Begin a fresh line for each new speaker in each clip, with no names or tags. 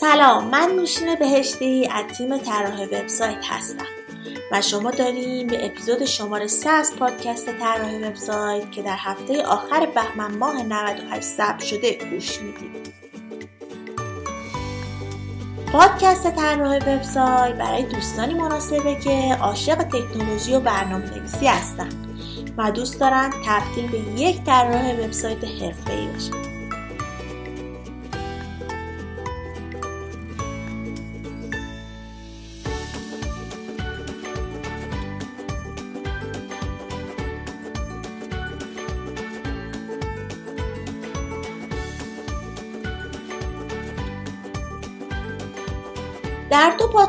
سلام من نوشین بهشتی از تیم طراح وبسایت هستم و شما داریم به اپیزود شماره 3 از پادکست طراح وبسایت که در هفته آخر بهمن ماه 98 ثبت شده گوش می‌دید. پادکست طراح وبسایت برای دوستانی مناسبه که عاشق تکنولوژی و برنامه نویسی هستند و دوست دارند تبدیل به یک طراح وبسایت حرفه‌ای بشن.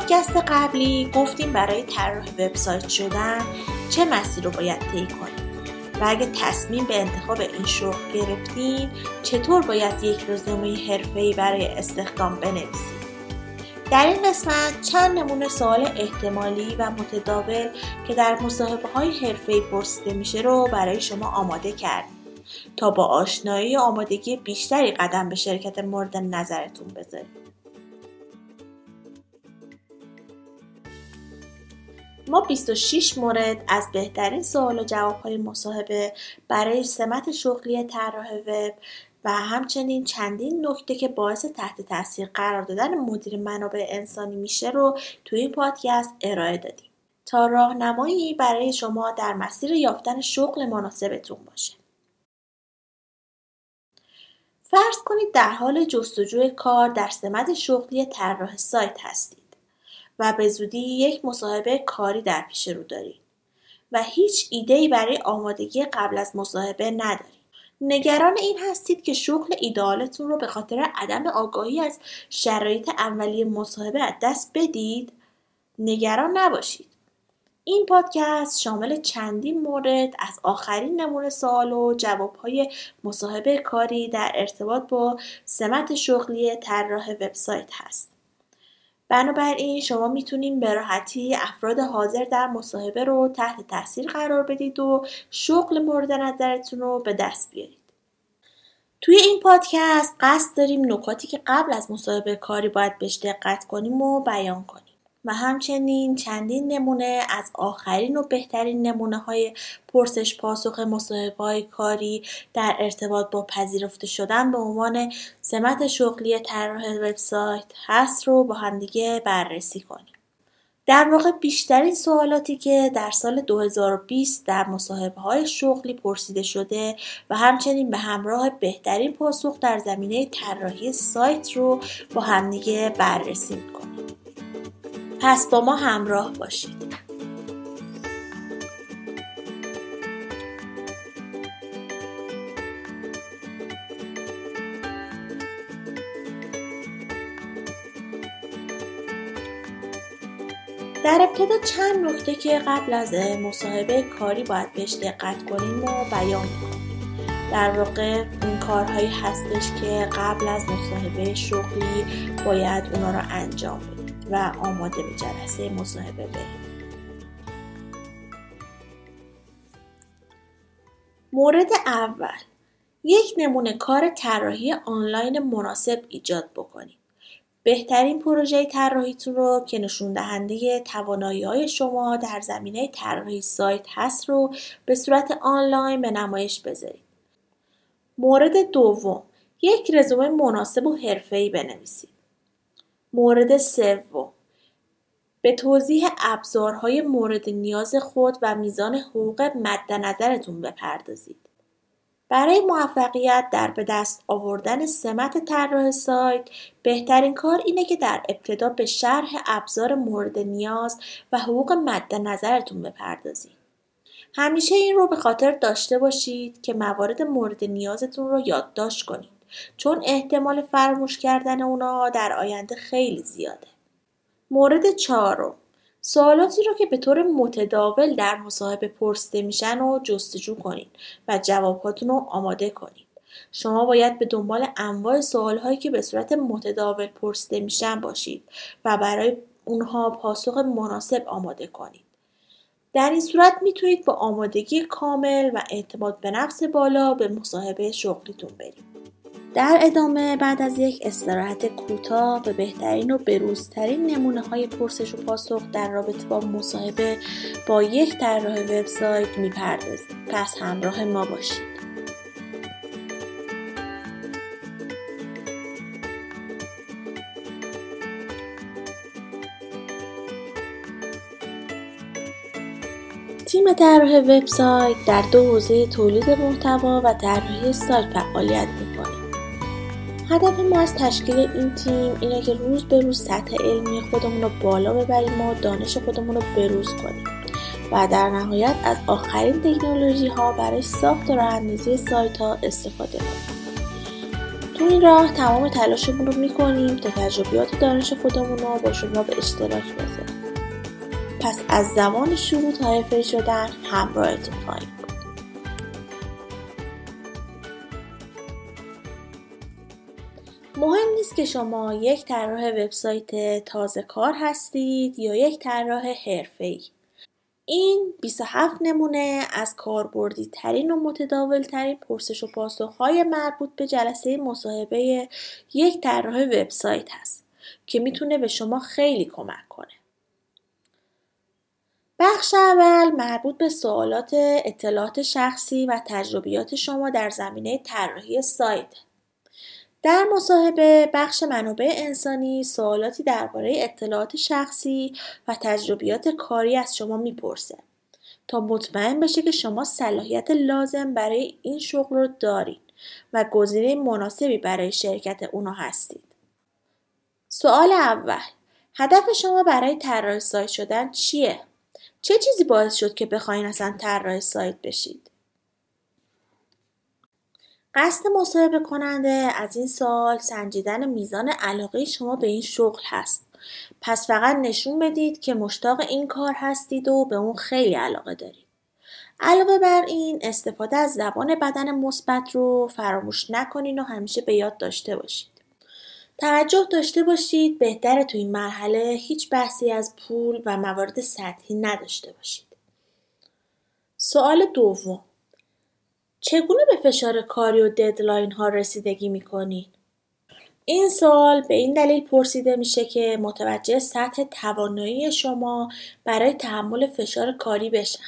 پادکست قبلی گفتیم برای طراح وبسایت شدن چه مسیر رو باید طی کنیم و اگه تصمیم به انتخاب این شغل گرفتیم چطور باید یک رزومه حرفه‌ای برای استخدام بنویسیم در این قسمت چند نمونه سوال احتمالی و متداول که در مصاحبه های حرفه‌ای پرسیده میشه رو برای شما آماده کردیم تا با آشنایی و آمادگی بیشتری قدم به شرکت مورد نظرتون بذاریم. ما 26 مورد از بهترین سوال و جواب های مصاحبه برای سمت شغلی طراح وب و همچنین چندین نکته که باعث تحت تاثیر قرار دادن مدیر منابع انسانی میشه رو توی این پادکست ارائه دادیم تا راهنمایی برای شما در مسیر یافتن شغل مناسبتون باشه. فرض کنید در حال جستجوی کار در سمت شغلی طراح سایت هستید. و به زودی یک مصاحبه کاری در پیش رو دارید و هیچ ایده‌ای برای آمادگی قبل از مصاحبه ندارید. نگران این هستید که شغل ایدالتون رو به خاطر عدم آگاهی از شرایط اولیه مصاحبه از دست بدید؟ نگران نباشید. این پادکست شامل چندین مورد از آخرین نمونه سوال و جوابهای مصاحبه کاری در ارتباط با سمت شغلی طراح وبسایت هست. بنابراین شما می‌تونید به راحتی افراد حاضر در مصاحبه رو تحت تاثیر قرار بدید و شغل مورد نظرتون رو به دست بیارید. توی این پادکست قصد داریم نکاتی که قبل از مصاحبه کاری باید بهش دقت کنیم و بیان کنیم. و همچنین چندین نمونه از آخرین و بهترین نمونه های پرسش پاسخ مصاحبه های کاری در ارتباط با پذیرفته شدن به عنوان سمت شغلی طراح وبسایت هست رو با همدیگه بررسی کنیم. در واقع بیشترین سوالاتی که در سال 2020 در مصاحبه های شغلی پرسیده شده و همچنین به همراه بهترین پاسخ در زمینه طراحی سایت رو با همدیگه بررسی می‌کنیم. پس با ما همراه باشید. در ابتدا چند نکته که قبل از مصاحبه کاری باید بهش دقت کنیم و بیان کنیم در واقع این کارهایی هستش که قبل از مصاحبه شغلی باید اونا رو انجام بدیم و آماده به جلسه مصاحبه بریم مورد اول یک نمونه کار طراحی آنلاین مناسب ایجاد بکنیم بهترین پروژه طراحیتون رو که نشون دهنده توانایی های شما در زمینه طراحی سایت هست رو به صورت آنلاین به نمایش بذارید. مورد دوم یک رزومه مناسب و حرفه‌ای بنویسید. مورد سوم به توضیح ابزارهای مورد نیاز خود و میزان حقوق مد نظرتون بپردازید. برای موفقیت در به دست آوردن سمت طراح سایت بهترین کار اینه که در ابتدا به شرح ابزار مورد نیاز و حقوق مد نظرتون بپردازید. همیشه این رو به خاطر داشته باشید که موارد مورد نیازتون رو یادداشت کنید چون احتمال فراموش کردن اونا در آینده خیلی زیاده. مورد چهارم سوالاتی رو که به طور متداول در مصاحبه پرسیده میشن و جستجو کنید و جواباتون رو آماده کنید. شما باید به دنبال انواع سوالهایی که به صورت متداول پرسیده میشن باشید و برای اونها پاسخ مناسب آماده کنید. در این صورت می‌تونید با آمادگی کامل و اعتماد به نفس بالا به مصاحبه شغلیتون برید. در ادامه بعد از یک استراحت کوتاه به بهترین و بروزترین نمونه های پرسش و پاسخ در رابطه با مصاحبه با یک طراح وبسایت می‌پردازیم پس همراه ما باشید. تیم طراح وبسایت در دو حوزه تولید محتوا و طراحی سایت فعالیت می‌کنه هدف ما از تشکیل این تیم اینه که روز به روز سطح علمی خودمون رو بالا ببریم و دانش خودمون رو بروز کنیم. و در نهایت از آخرین تکنولوژی ها برای ساخت و راهاندازی سایت ها استفاده کنیم. تو این راه تمام تلاشمون رو می‌کنیم تا تجربیات دانش خودمون رو با شما به اشتراک بذاریم. پس از زمان شروع تا شدن همراهتون خواهیم مهم نیست که شما یک طراح وبسایت تازه کار هستید یا یک طراح حرفه‌ای. این 27 نمونه از کاربردی ترین و متداول ترین پرسش و پاسخ های مربوط به جلسه مصاحبه یک طراح وبسایت هست که می‌تونه به شما خیلی کمک کنه. بخش اول مربوط به سوالات اطلاعات شخصی و تجربیات شما در زمینه طراحی سایت در مصاحبه بخش منابع انسانی سوالاتی درباره اطلاعات شخصی و تجربیات کاری از شما می‌پرسه تا مطمئن بشه که شما صلاحیت لازم برای این شغل رو دارید و گزینه مناسبی برای شرکت اونا هستید. سوال اول هدف شما برای طراح سایت شدن چیه؟ چه چیزی باعث شد که بخواین اصلا طراح سایت بشید؟ قصد مصاحبه کننده از این سال سنجیدن میزان علاقه شما به این شغل هست. پس فقط نشون بدید که مشتاق این کار هستید و به اون خیلی علاقه دارید. علاوه بر این استفاده از زبان بدن مثبت رو فراموش نکنین و همیشه به یاد داشته باشید. توجه داشته باشید بهتره تو این مرحله هیچ بحثی از پول و موارد سطحی نداشته باشید. سوال دوم چگونه به فشار کاری و ددلاین ها رسیدگی می‌کنید؟ این سال به این دلیل پرسیده میشه که متوجه سطح توانایی شما برای تحمل فشار کاری بشن.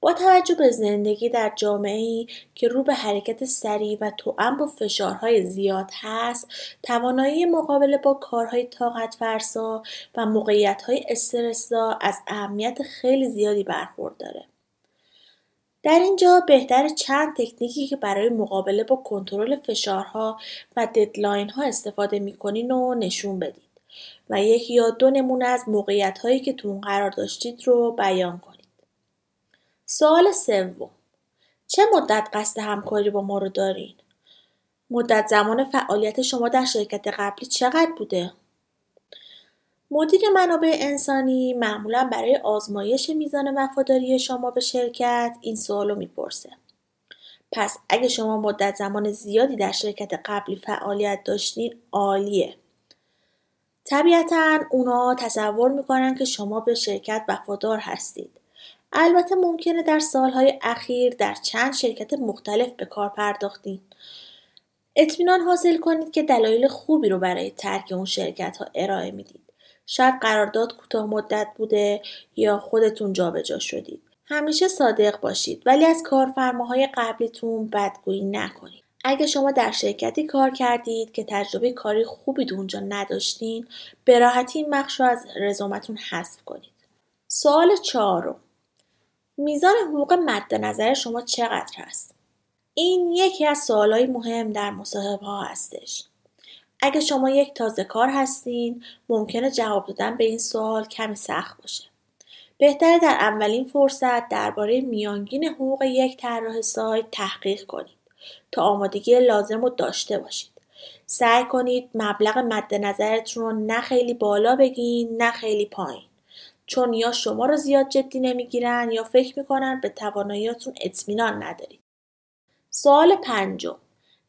با توجه به زندگی در جامعه که رو به حرکت سریع و توأم با فشارهای زیاد هست، توانایی مقابله با کارهای طاقت فرسا و موقعیتهای استرسا از اهمیت خیلی زیادی برخورداره. در اینجا بهتر چند تکنیکی که برای مقابله با کنترل فشارها و ددلاین ها استفاده می‌کنین و نشون بدید و یک یا دو نمونه از موقعیت هایی که تو قرار داشتید رو بیان کنید. سوال سوم چه مدت قصد همکاری با ما رو دارین؟ مدت زمان فعالیت شما در شرکت قبلی چقدر بوده؟ مدیر منابع انسانی معمولا برای آزمایش میزان وفاداری شما به شرکت این سوالو می‌پرسه. پس اگه شما مدت زمان زیادی در شرکت قبلی فعالیت داشتین عالیه. طبیعتا اونا تصور می‌کنن که شما به شرکت وفادار هستید. البته ممکنه در سالهای اخیر در چند شرکت مختلف به کار پرداختین اطمینان حاصل کنید که دلایل خوبی رو برای ترک اون شرکت ها ارائه می‌دید. شاید قرارداد کوتاه مدت بوده یا خودتون جابجا شدید. همیشه صادق باشید ولی از کارفرماهای قبلیتون بدگویی نکنید. اگه شما در شرکتی کار کردید که تجربه کاری خوبی اونجا نداشتین به راحتی این بخش رو از رزومتون حذف کنید. سوال چهارم میزان حقوق مد نظر شما چقدر هست؟ این یکی از سوالهای مهم در مصاحبه ها هستش. اگه شما یک تازه کار هستین ممکنه جواب دادن به این سوال کمی سخت باشه. بهتره در اولین فرصت درباره میانگین حقوق یک طراح سایت تحقیق کنید تا آمادگی لازم رو داشته باشید. سعی کنید مبلغ مد نظرتون رو نه خیلی بالا بگین نه خیلی پایین. چون یا شما رو زیاد جدی نمی‌گیرن یا فکر می‌کنن به تواناییاتون اطمینان ندارید. سوال پنجم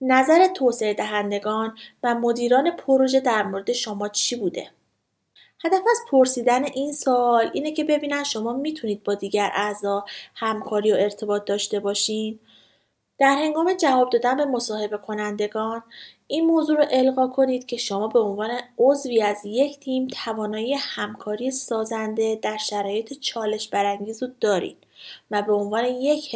نظر توسعه دهندگان و مدیران پروژه در مورد شما چی بوده؟ هدف از پرسیدن این سوال اینه که ببینن شما می‌تونید با دیگر اعضا همکاری و ارتباط داشته باشین در هنگام جواب دادن به مصاحبه کنندگان این موضوع رو القا کنید که شما به عنوان عضوی از یک تیم توانایی همکاری سازنده در شرایط چالش برانگیز رو دارید و به عنوان یک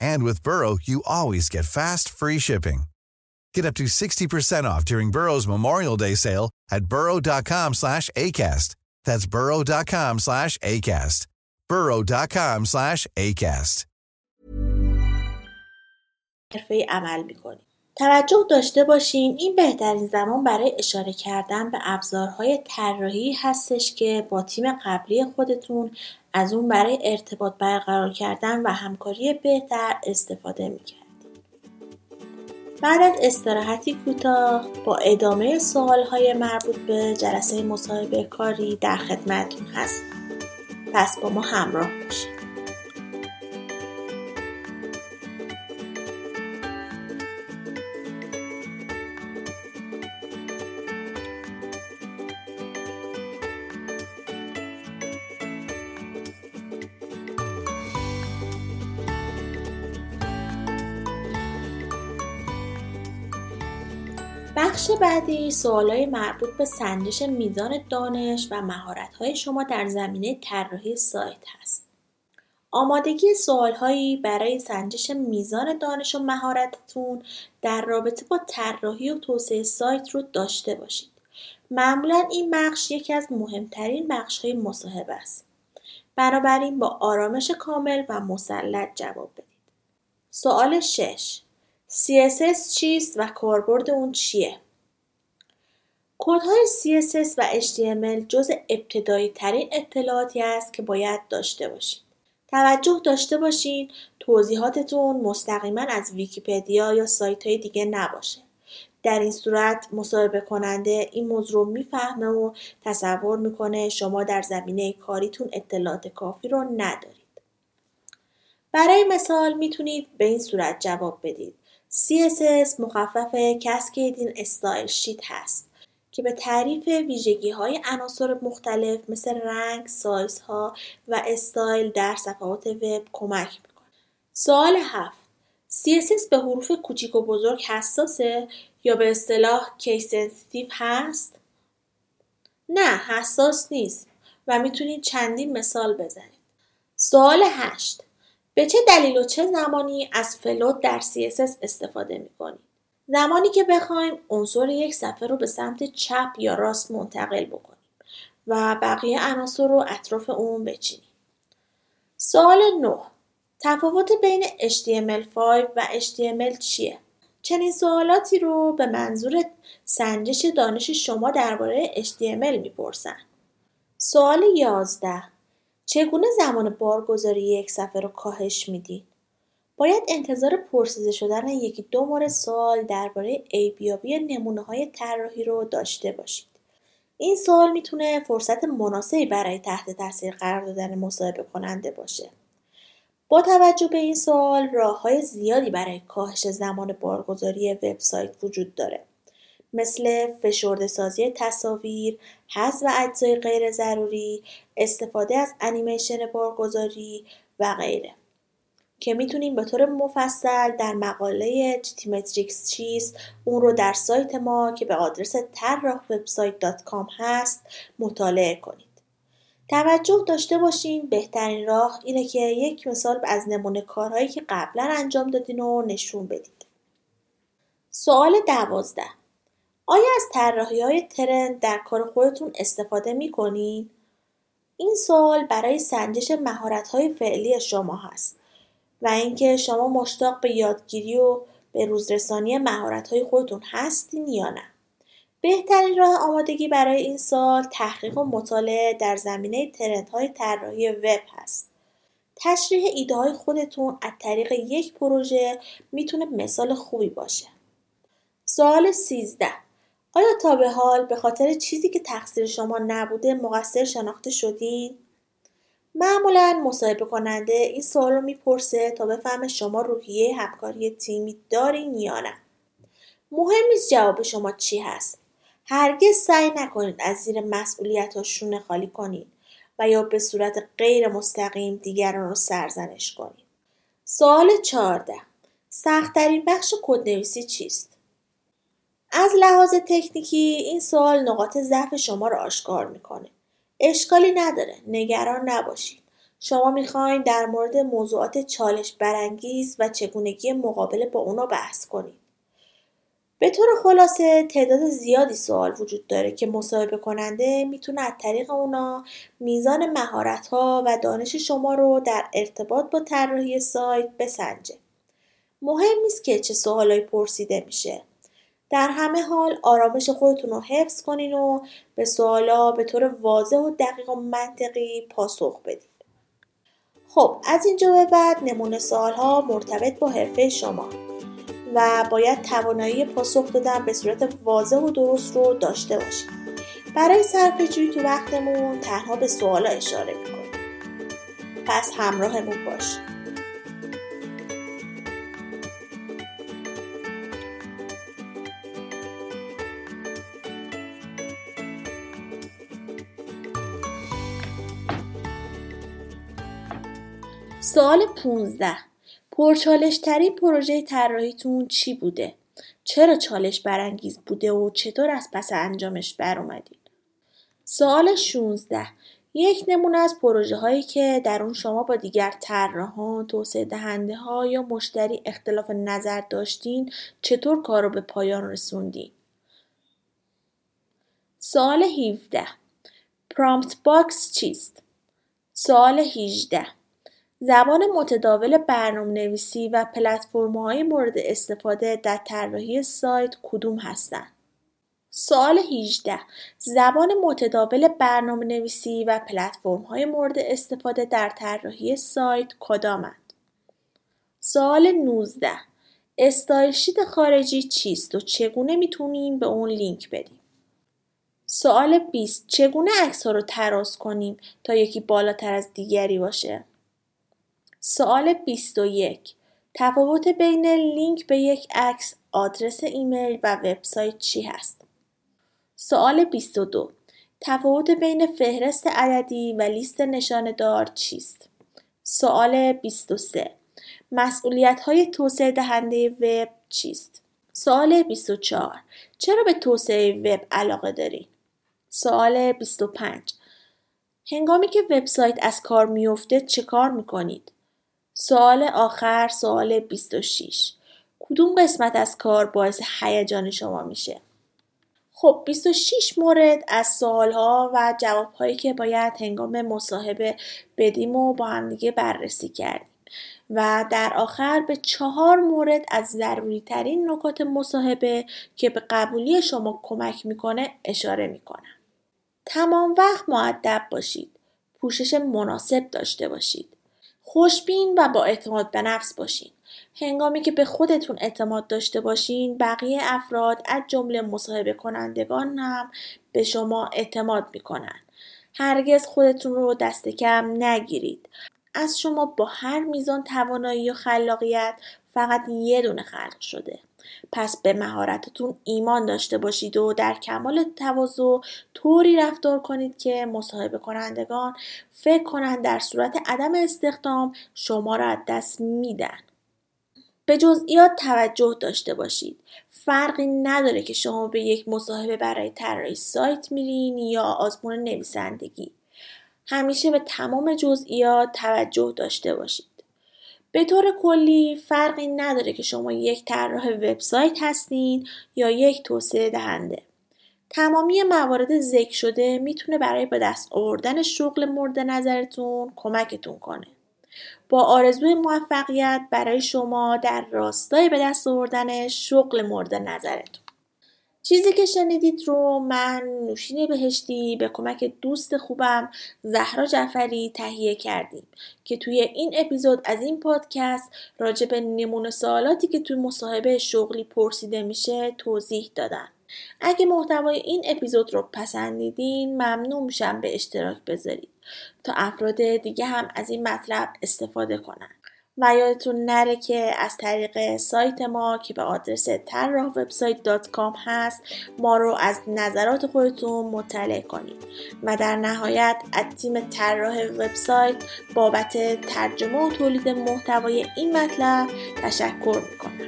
And with Burrow, you always get fast, free shipping. Get up to 60% off during Burrow's Memorial Day sale at burrow.com slash ACAST. That's burrow.com slash ACAST. burrow.com slash ACAST.
حرفه عمل میکنید. توجه داشته باشین این بهترین زمان برای اشاره کردن به ابزارهای طراحی هستش که با تیم قبلی خودتون از اون برای ارتباط برقرار کردن و همکاری بهتر استفاده می‌کردید. بعد از استراحتی کوتاه با ادامه سوالهای مربوط به جلسه مصاحبه کاری در خدمتتون هستم. پس با ما همراه باشید. بخش بعدی سوالای مربوط به سنجش میزان دانش و مهارت‌های شما در زمینه طراحی سایت هست. آمادگی سوالهایی برای سنجش میزان دانش و مهارتتون در رابطه با طراحی و توسعه سایت رو داشته باشید. معمولا این بخش یکی از مهمترین بخش‌های مصاحبه است. بنابراین با آرامش کامل و مسلط جواب بدید. سوال 6 CSS چیست و کاربرد اون چیه؟ کودهای CSS و HTML جز ابتدایی ترین اطلاعاتی است که باید داشته باشید. توجه داشته باشین توضیحاتتون مستقیما از ویکیپدیا یا سایت های دیگه نباشه. در این صورت مصاحبه کننده این موضوع رو می‌فهمه و تصور می‌کنه شما در زمینه کاریتون اطلاعات کافی رو ندارید. برای مثال می‌تونید به این صورت جواب بدید. CSS مخفف Cascading Style Sheet هست. که به تعریف ویژگی های عناصر مختلف مثل رنگ، سایزها و استایل در صفحات وب کمک می‌کنه. سوال هفت CSS به حروف کوچیک و بزرگ حساسه یا به اصطلاح case sensitive هست؟ نه حساس نیست و می‌تونید چندین مثال بزنید. سوال هشت به چه دلیل و چه زمانی از فلوت در CSS استفاده می‌کنید؟ زمانی که بخوایم عنصر یک صفحه رو به سمت چپ یا راست منتقل بکنیم و بقیه عناصر رو اطراف اون بچینیم. سوال 9 تفاوت بین HTML5 و HTML چیه؟ چنین سوالاتی رو به منظور سنجش دانش شما درباره HTML می‌پرسن. سوال 11 چگونه زمان بارگذاری یک صفحه رو کاهش میدین؟ باید انتظار پرسیده شدن یکی دو مورد سوال درباره ایبیابی نمونه های طراحی رو داشته باشید. این سوال می‌تونه فرصت مناسبی برای تحت تاثیر قرار دادن مصاحبه کننده باشه. با توجه به این سوال راه های زیادی برای کاهش زمان بارگذاری وبسایت وجود داره. مثل فشرده سازی تصاویر، حذف اجزای غیر ضروری، استفاده از انیمیشن بارگذاری و غیره. که می‌تونیم به طور مفصل در مقاله GTmetrix چیست اون رو در سایت ما که به آدرس طراح وبسایت هست مطالعه کنید. توجه داشته باشین بهترین راه اینه که یک مثال از نمونه کارهایی که قبلا انجام دادین رو نشون بدید. سوال دوازده آیا از طراحی های ترند در کار خودتون استفاده می کنین؟ این سوال برای سنجش مهارت های فعلی شما هست. و اینکه شما مشتاق به یادگیری و به روزرسانی های خودتون هستین یا نه. بهترین راه آمادگی برای این سال تحقیق و مطالعه در زمینه های طراحی وب هست. تشریح ایده های خودتون از طریق یک پروژه می‌تونه مثال خوبی باشه. سوال 13 آیا تا به حال به خاطر چیزی که تقصیر شما نبوده مقصر شناخته شدین؟ معمولا مصاحبه کننده این سوال رو می‌پرسه تا بفهمه شما روحیه همکاری تیمی دارین یا نه. مهم نیست جواب شما چی هست. هرگز سعی نکنید از زیر مسئولیت خالی کنید و یا به صورت غیر مستقیم دیگران رو سرزنش کنید. سوال 14 سختترین بخش کدنویسی چیست؟ از لحاظ تکنیکی این سوال نقاط ضعف شما رو آشکار می‌کنه. اشکالی نداره نگران نباشید شما می‌خواین در مورد موضوعات چالش برانگیز و چگونگی مقابله با اونا بحث کنید به طور خلاصه تعداد زیادی سوال وجود داره که مصاحبه کننده می‌تونه از طریق اونا میزان مهارت ها و دانش شما رو در ارتباط با طراحی سایت بسنجه. مهم نیست که چه سوالایی پرسیده میشه. در همه حال آرامش خودتون رو حفظ کنین و به سوالا به طور واضح و دقیق و منطقی پاسخ بدید. خب از اینجا به بعد نمونه سوال ها مرتبط با حرفه شما و باید توانایی پاسخ دادن به صورت واضح و درست رو داشته باشید. برای صرفه تو وقتمون تنها به سوالا اشاره می‌کنیم. پس همراهمون باشید. سوال 15 پرچالش ترین پروژه طراحیتون چی بوده؟ چرا چالش برانگیز بوده و چطور از پس انجامش اومدید؟ سوال 16 یک نمونه از پروژه هایی که در اون شما با دیگر طراحان، توسعه دهنده ها یا مشتری اختلاف نظر داشتین چطور کار رو به پایان رسوندین؟ سوال 17 prompt box چیست؟ سوال 18 زبان متداول نویسی و های مورد استفاده در طراحی سایت کدوم هستند؟ سوال 18 زبان متداول نویسی و های مورد استفاده در طراحی سایت کدامند؟ سوال 19 استایل شیت خارجی چیست و چگونه می‌تونیم به اون لینک بدیم؟ سوال 20 چگونه عکس ها رو تراز کنیم تا یکی بالاتر از دیگری باشه؟ سوال 21 تفاوت بین لینک به یک عکس، آدرس ایمیل و وبسایت چی هست؟ سوال 22 تفاوت بین فهرست عددی و لیست نشانهدار چیست؟ سوال 23 مسئولیت های توسعه دهنده وب چیست؟ سوال 24 چرا به توسعه وب علاقه دارید؟ سوال 25 هنگامی که وبسایت از کار میفته چه کار می‌کنید؟ سوال آخر سوال 26 کدوم قسمت از کار باعث هیجان شما میشه؟ خب 26 مورد از سوالها و جوابهایی که باید هنگام مصاحبه بدیم و با همدیگه بررسی کردیم و در آخر به چهار مورد از ضروری ترین نکات مصاحبه که به قبولی شما کمک می‌کنه اشاره می‌کنم. تمام وقت معدب باشید. پوشش مناسب داشته باشید. خوشبین و با اعتماد به نفس باشید. هنگامی که به خودتون اعتماد داشته باشین بقیه افراد از جمله مصاحبه کنندگان هم به شما اعتماد می‌کنن. هرگز خودتون رو دست کم نگیرید. از شما با هر میزان توانایی و خلاقیت فقط یه دونه خلق شده. پس به مهارتتون ایمان داشته باشید و در کمال تواضع طوری رفتار کنید که مصاحبه کنندگان فکر کنند در صورت عدم استخدام شما را از دست میدن. به جزئیات توجه داشته باشید. فرقی نداره که شما به یک مصاحبه برای طراحی سایت میرین یا آزمون نویسندگی. همیشه به تمام جزئیات توجه داشته باشید. به طور کلی فرقی نداره که شما یک طراح وبسایت هستین یا یک توسعه دهنده. تمامی موارد ذکر شده می‌تونه برای به دست آوردن شغل مورد نظرتون کمکتون کنه. با آرزوی موفقیت برای شما در راستای به دست آوردن شغل مورد نظرتون. چیزی که شنیدید رو من نوشین بهشتی به کمک دوست خوبم زهرا جعفری تهیه کردیم که توی این اپیزود از این پادکست راجع به نمونه سوالاتی که توی مصاحبه شغلی پرسیده میشه توضیح دادم. اگه محتوای این اپیزود رو پسندیدین ممنون میشم به اشتراک بذارید تا افراد دیگه هم از این مطلب استفاده کنن. و یادتون نره که از طریق سایت ما که به آدرس طراح وبسایت هست ما رو از نظرات خودتون مطلع کنید. و در نهایت از تیم طراح وبسایت بابت ترجمه و تولید محتوای این مطلب تشکر می‌کنم.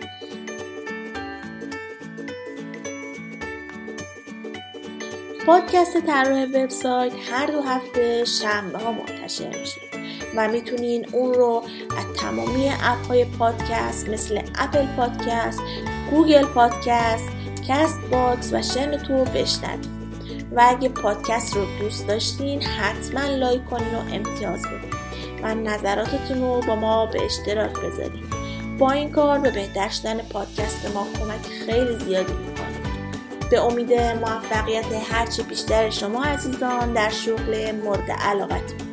پادکست طراح وبسایت هر دو هفته شنبه ها منتشر میشه. و می‌تونین اون رو از تمامی اپ های پادکست مثل اپل پادکست، Google Podcast، Castbox و شنوتو بشنوید. و اگه پادکست رو دوست داشتین حتما لایک کنین و امتیاز بدین و نظراتتون رو با ما به اشتراک بذارین. با این کار به بهتر شدن پادکست ما کمک خیلی زیادی می‌کنه. به امید موفقیت هرچی بیشتر شما عزیزان در شغل مورد علاقتون